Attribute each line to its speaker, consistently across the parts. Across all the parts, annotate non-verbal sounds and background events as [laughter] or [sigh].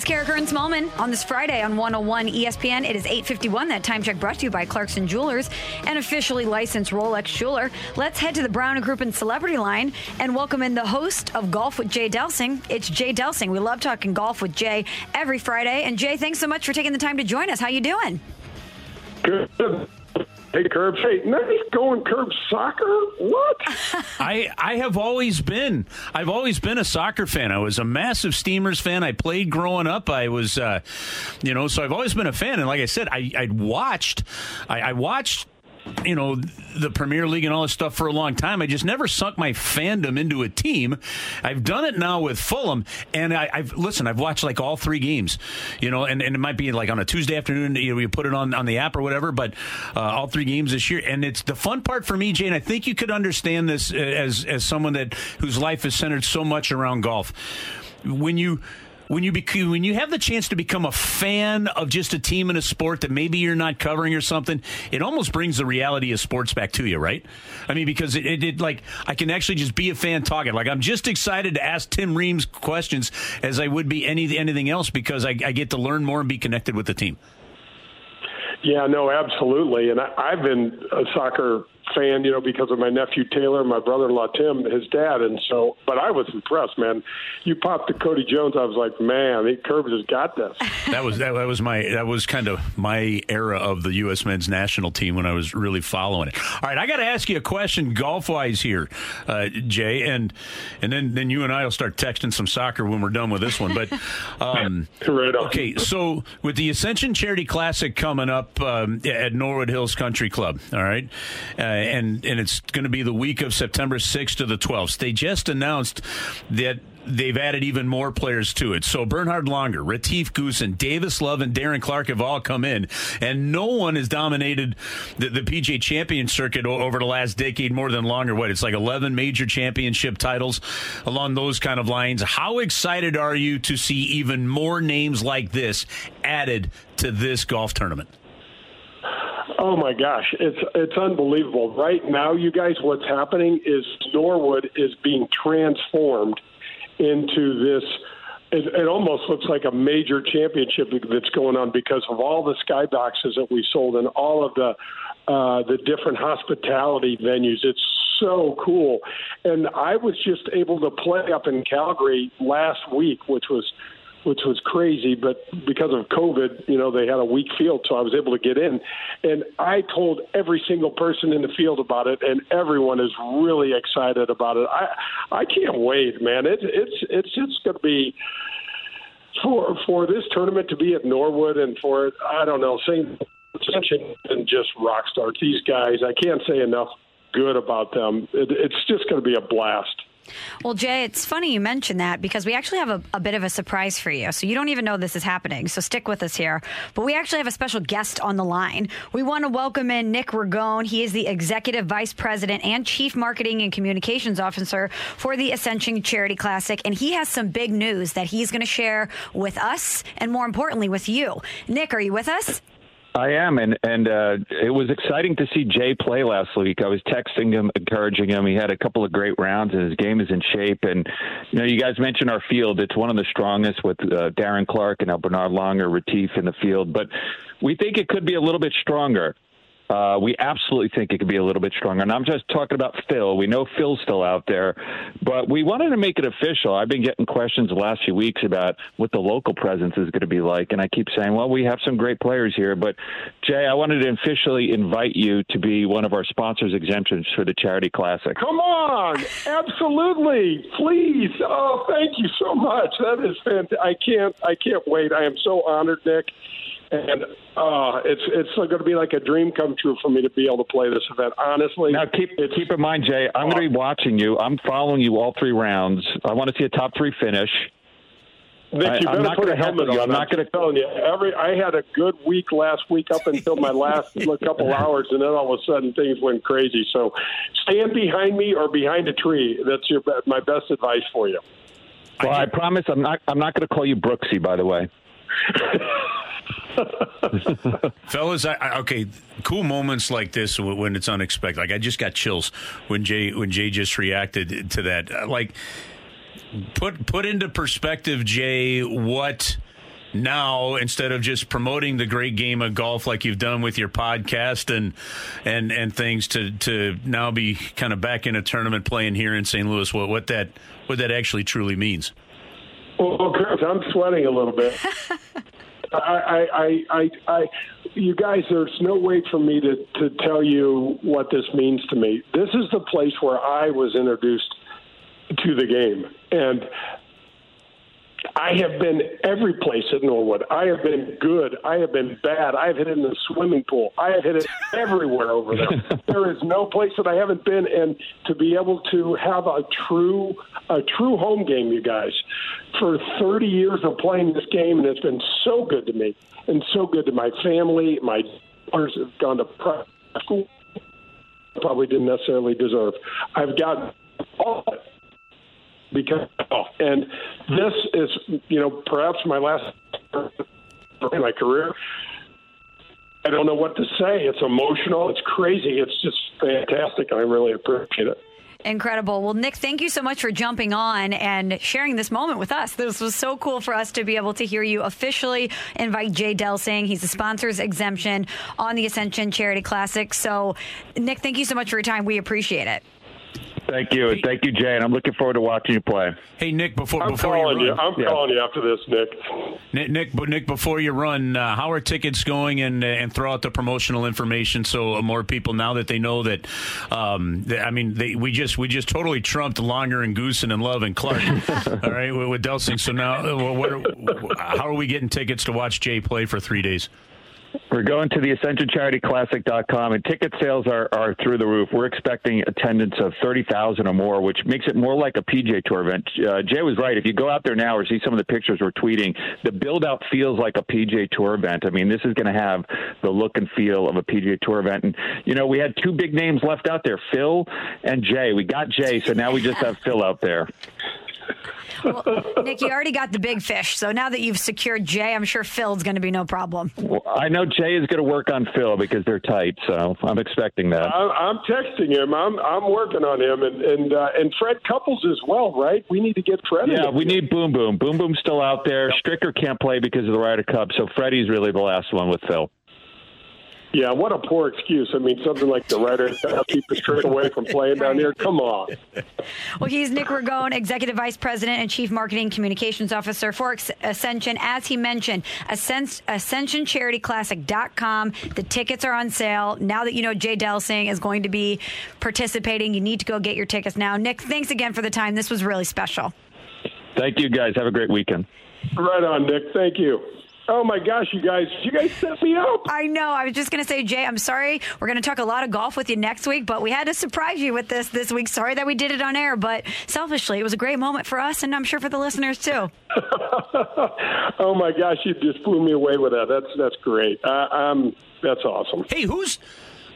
Speaker 1: It's Carricker and Smallman on this Friday on 101 ESPN. It is 8:51. That time check brought to you by Clarkson Jewelers, an officially licensed Rolex jeweler. Let's head to the Brown Group and Celebrity Line and welcome in the host of Golf with Jay Delsing. It's Jay Delsing. We love talking golf with Jay every Friday. And Jay, thanks so much for taking the time to join us. How you doing?
Speaker 2: Good. Hey, Curbs. Hey, nice going, Curbs soccer. What? [laughs]
Speaker 3: I I have always been I've always been a soccer fan. I was a massive Steamers fan. I played growing up. I was, uh, you know, so I've always been a fan. And like I said, I I watched I, I watched you know the Premier League and all this stuff for a long time. I just never sunk my fandom into a team. I've done it now with Fulham, and I, have listen. I've watched like all three games, you know, and, and it might be like on a Tuesday afternoon. You know, you put it on on the app or whatever, but uh, all three games this year, and it's the fun part for me, Jane. I think you could understand this as as someone that whose life is centered so much around golf. When you when you bec- when you have the chance to become a fan of just a team in a sport that maybe you're not covering or something, it almost brings the reality of sports back to you, right? I mean, because it, it, it like I can actually just be a fan talking. Like I'm just excited to ask Tim Ream's questions as I would be any anything else because I, I get to learn more and be connected with the team.
Speaker 2: Yeah, no, absolutely. And I, I've been a soccer fan, you know, because of my nephew Taylor, my brother-in-law Tim, his dad, and so. But I was impressed, man. You popped to Cobi Jones, I was like, man, he Curbs has got this. [laughs]
Speaker 3: That was that, that was my that was kind of my era of the U.S. men's national team when I was really following it. All right, I got to ask you a question golf wise here, uh, Jay, and and then then you and I will start texting some soccer when we're done with this one. But [laughs] um,
Speaker 2: right
Speaker 3: okay, so with the Ascension Charity Classic coming up um, at Norwood Hills Country Club, all right. Uh, and and it's going to be the week of September 6th to the 12th. They just announced that they've added even more players to it. So Bernhard Langer, Retief Goosen, Davis Love, and Darren Clarke have all come in, and no one has dominated the, the PGA Champion circuit over the last decade more than Langer. What it's like 11 major championship titles along those kind of lines. How excited are you to see even more names like this added to this golf tournament?
Speaker 2: Oh my gosh, it's it's unbelievable. Right now, you guys, what's happening is Norwood is being transformed into this. It, it almost looks like a major championship that's going on because of all the skyboxes that we sold and all of the uh, the different hospitality venues. It's so cool, and I was just able to play up in Calgary last week, which was which was crazy. But because of COVID, you know, they had a weak field, so I was able to get in. And I told every single person in the field about it, and everyone is really excited about it. I I can't wait, man. It, it's it's just going to be for for this tournament to be at Norwood and for I don't know, saying attention and just rock stars. These guys, I can't say enough good about them. It, it's just going to be a blast.
Speaker 1: Well, Jay, it's funny you mentioned that because we actually have a, a, bit of a surprise for you. So you don't even know this is happening. So stick with us here. But we actually have a special guest on the line. We want to welcome in Nick Ragone. He is the Executive Vice President and Chief Marketing and Communications Officer for the Ascension Charity Classic. And he has some big news that he's going to share with us and more importantly with you. Nick, are you with us?
Speaker 4: I am, and and uh, it was exciting to see Jay play last week. I was texting him, encouraging him. He had a couple of great rounds, and his game is in shape. And you know, you guys mentioned our field; it's one of the strongest with uh, Darren Clarke and now Bernhard Langer, Retief in the field. But we think it could be a little bit stronger. Uh, we absolutely think it could be a little bit stronger. And I'm just talking about Phil. We know Phil's still out there, but we wanted to make it official. I've been getting questions the last few weeks about what the local presence is going to be like. And I keep saying, well, we have some great players here. But, Jay, I wanted to officially invite you to be one of our sponsors exemptions for the Charity Classic.
Speaker 2: Come on. Absolutely. Please. Oh, thank you so much. That is fantastic. I can't, I can't wait. I am so honored, Nick and uh, it's it's going to be like a dream come true for me to be able to play this event. Honestly,
Speaker 4: now keep keep in mind, Jay, I'm going to be watching you. I'm following you all three rounds. I want to see a top three finish.
Speaker 2: Nick,
Speaker 4: I-
Speaker 2: you
Speaker 4: I'm
Speaker 2: better
Speaker 4: not
Speaker 2: put a helmet on.
Speaker 4: I'm not gonna-
Speaker 2: telling you. Every I had a good week last week up until my last [laughs] couple hours, and then all of a sudden things went crazy. So, stand behind me or behind a tree. That's your my best advice for you.
Speaker 4: Well, I promise I'm not. I'm not going to call you Brooksy. By the way. [laughs] [laughs]
Speaker 3: Fellas, I, I, okay, cool moments like this when it's unexpected. Like I just got chills when Jay when Jay just reacted to that. Uh, Like put put into perspective, Jay, what now instead of just promoting the great game of golf like you've done with your podcast and and and things to to now be kind of back in a tournament playing here in St. Louis. What what that what that actually truly means.
Speaker 2: Well, Chris, I'm sweating a little bit. [laughs] I, I, I, I, you guys, there's no way for me to, to tell you what this means to me. This is the place where I was introduced to the game. And I have been every place at Norwood. I have been good. I have been bad. I have hit it in the swimming pool. I have hit it [laughs] everywhere over there. there is no place that I haven't been. And to be able to have a true, a true home game, you guys, for 30 years of playing this game, and it's been so good to me and so good to my family. My daughters have gone to school. Probably didn't necessarily deserve. I've got all because oh, and this is you know perhaps my last in my career i don't know what to say it's emotional it's crazy it's just fantastic i really appreciate it
Speaker 1: Incredible. Well, Nick, thank you so much for jumping on and sharing this moment with us. This was so cool for us to be able to hear you officially invite Jay Delsing. He's a sponsor's exemption on the Ascension Charity Classic. So, Nick, thank you so much for your time. We appreciate it.
Speaker 4: Thank you, and thank you, Jay. And I'm looking forward to watching you play.
Speaker 3: Hey Nick, before
Speaker 2: i'm
Speaker 3: before
Speaker 2: calling
Speaker 3: you,
Speaker 2: you,
Speaker 3: run,
Speaker 2: i'm
Speaker 4: Yeah.
Speaker 2: calling you after this nick
Speaker 3: Nick, Nick, Nick, before you run, uh, how are tickets going, and and throw out the promotional information so uh, more people now that they know that. Um, that- I mean, they, we just we just totally trumped Langer and Goosen and Love and Clarke, [laughs] all right, with, with Delsing. So now, uh, what are, how are we getting tickets to watch Jay play for three days?
Speaker 4: We're going to the AscensionCharityClassic.com, and ticket sales are, are through the roof. We're expecting attendance of 30,000 or more, which makes it more like a PGA Tour event. Uh, Jay was right. If you go out there now or see some of the pictures we're tweeting, the build out feels like a PGA Tour event. I mean, this is going to have the look and feel of a PGA Tour event. And, you know, we had two big names left out there, Phil and Jay. We got Jay, so now we just have Phil out there.
Speaker 1: Well, Nick, you already got the big fish. So now that you've secured Jay, I'm sure Phil's going to be no problem.
Speaker 4: Well, I know Jay is going to work on Phil because they're tight, so I'm expecting that.
Speaker 2: I'm, I'm texting him i'm i'm working on him and and uh, and fred couples as well right we need to get fred in
Speaker 4: Yeah, we need Boom Boom. Boom Boom's still out there. Stricker can't play because of the Ryder Cup, so Freddie's really the last one with Phil.
Speaker 2: Yeah, what a poor excuse. I mean, something like the Ryder Cup us straight away from playing down here. Come on.
Speaker 1: Well, he's Nick Ragone, Executive Vice President and Chief Marketing Communications Officer for Ascension. As he mentioned, Ascen- AscensionCharityClassic.com. The tickets are on sale. Now that you know Jay Delsing is going to be participating, you need to go get your tickets now. Nick, thanks again for the time. This was really special.
Speaker 4: Thank you, guys. Have a great weekend.
Speaker 2: Right on, Nick. Thank you. Oh my gosh, you guys! You guys set me up.
Speaker 1: I know. I was just going to say, Jay, I'm sorry. We're going to talk a lot of golf with you next week, but we had to surprise you with this this week. Sorry that we did it on air, but selfishly, it was a great moment for us, and I'm sure for the listeners too. [laughs]
Speaker 2: oh my gosh, you just blew me away with that. That's that's great. Uh, um, that's awesome.
Speaker 3: Hey, who's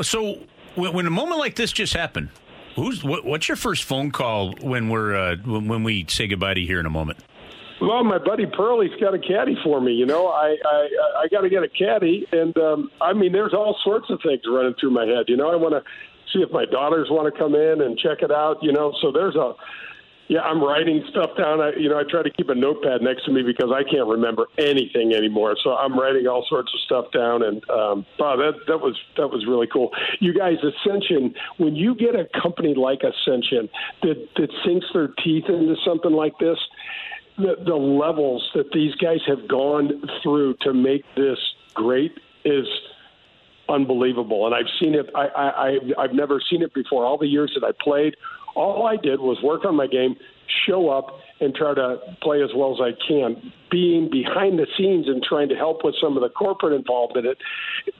Speaker 3: so when, when a moment like this just happened? Who's what, what's your first phone call when we're uh, when, when we say goodbye to you here in a moment?
Speaker 2: Well, my buddy Pearlie's got a caddy for me. You know, I I, I got to get a caddy, and um, I mean, there's all sorts of things running through my head. You know, I want to see if my daughters want to come in and check it out. You know, so there's a yeah, I'm writing stuff down. I, you know, I try to keep a notepad next to me because I can't remember anything anymore. So I'm writing all sorts of stuff down, and um, wow, that that was that was really cool. You guys, Ascension, when you get a company like Ascension that that sinks their teeth into something like this, the, the levels that these guys have gone through to make this great is unbelievable. And I've seen it. I, I, I've, never seen it before. All the years that I played, all I did was work on my game, show up, and try to play as well as I can. Being behind the scenes and trying to help with some of the corporate involvement. It,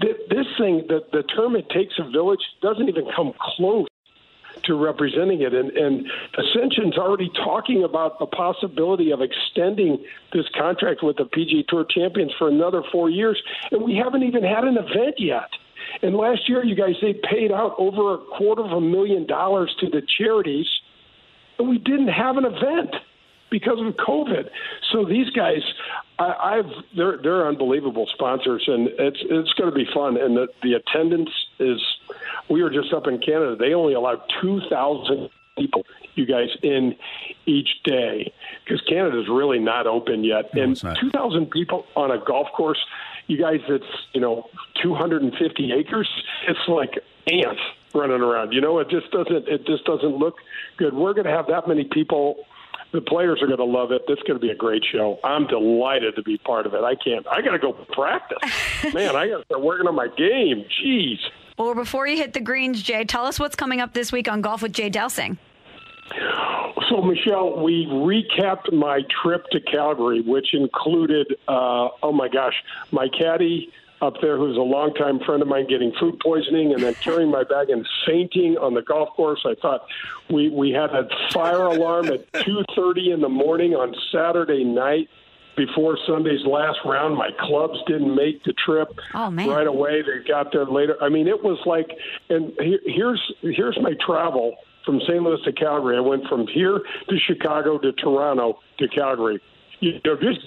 Speaker 2: this thing, the, the term "it takes a village" doesn't even come close to representing it. And, and Ascension's already talking about the possibility of extending this contract with the PGA Tour champions for another four years, and we haven't even had an event yet. And last year, you guys they paid out over a quarter of a million dollars to the charities, and we didn't have an event because of COVID. So these guys, I, I've they're they're unbelievable sponsors, and it's it's going to be fun. And the the attendance is. We were just up in Canada. They only allowed two thousand people, you guys, in each day because Canada's really not open yet.
Speaker 3: No,
Speaker 2: and
Speaker 3: it's not.
Speaker 2: two thousand people on a golf course, you guys, it's you know two hundred and fifty acres. It's like ants running around. You know, it just doesn't it just doesn't look good. We're going to have that many people the players are going to love it. This is going to be a great show. I'm delighted to be part of it. I can't. I got to go practice. [laughs] Man, I got to start working on my game. Jeez.
Speaker 1: Well, before you hit the greens, Jay, tell us what's coming up this week on Golf with Jay Delsing.
Speaker 2: So, Michelle, we recapped my trip to Calgary, which included, uh, oh my gosh, my caddy up there, who's a longtime friend of mine, getting food poisoning, and then [laughs] carrying my bag and fainting on the golf course. I thought we we had a fire alarm at two thirty in the morning on Saturday night before Sunday's last round. My clubs didn't make the trip
Speaker 1: Oh, man.
Speaker 2: right away. They got there later. I mean, it was like, and here's here's my travel from St. Louis to Calgary. I went from here to Chicago to Toronto to Calgary. You know, just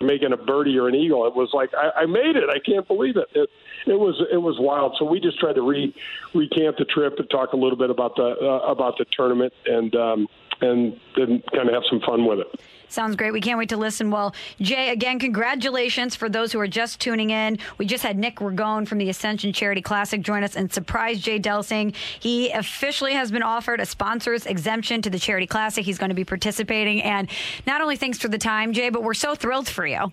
Speaker 2: making a birdie or an eagle. It was like I, I made it. I can't believe it. It it was it was wild. So we just tried to re recant the trip and talk a little bit about the uh, about the tournament and um, and then kind of have some fun with it.
Speaker 1: Sounds great. We can't wait to listen. Well, Jay, again, congratulations for those who are just tuning in. We just had Nick Ragone from the Ascension Charity Classic join us and surprise Jay Delsing. He officially has been offered a sponsor's exemption to the Charity Classic. He's going to be participating. And not only thanks for the time, Jay, but we're so thrilled for you.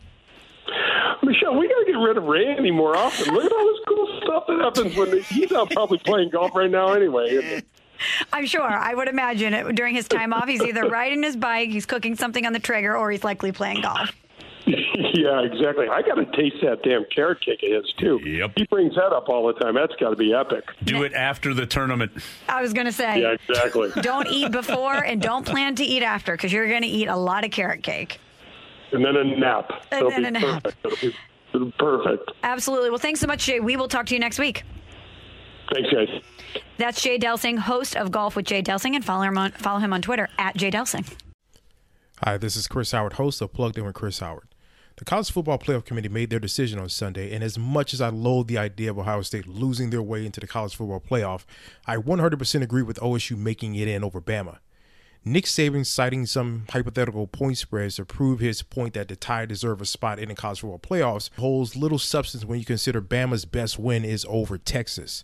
Speaker 2: Michelle, we got to get rid of Randy more often. Look at all this cool stuff that happens when he's out probably playing golf right now anyway.
Speaker 1: I'm sure. I would imagine it, during his time off, he's either riding his bike, he's cooking something on the Traeger, or he's likely playing golf. [laughs]
Speaker 2: yeah, exactly. I got to taste that damn carrot cake of his too.
Speaker 3: Yep.
Speaker 2: He brings that up all the time. That's got to be epic.
Speaker 3: Do it after the tournament.
Speaker 1: I was going to say.
Speaker 2: Yeah, exactly. [laughs]
Speaker 1: Don't eat before and don't plan to eat after because you're going to eat a lot of carrot cake.
Speaker 2: and then a nap.
Speaker 1: And
Speaker 2: It'll
Speaker 1: then
Speaker 2: be
Speaker 1: a nap.
Speaker 2: perfect. It'll it'll be perfect.
Speaker 1: Absolutely. Well, thanks so much, Jay. We will talk to you next week.
Speaker 2: Thanks, guys.
Speaker 1: That's Jay Delsing, host of Golf with Jay Delsing, and follow him on, follow him on Twitter at Jay Delsing.
Speaker 5: Hi, this is Chris Howard, host of Plugged In with Chris Howard. The College Football Playoff Committee made their decision on Sunday, and as much as I loathe the idea of Ohio State losing their way into the College Football Playoff, I 100% agree with OSU making it in over Bama. Nick Saban citing some hypothetical point spreads to prove his point that the Tide deserve a spot in the college football playoffs holds little substance when you consider Bama's best win is over Texas.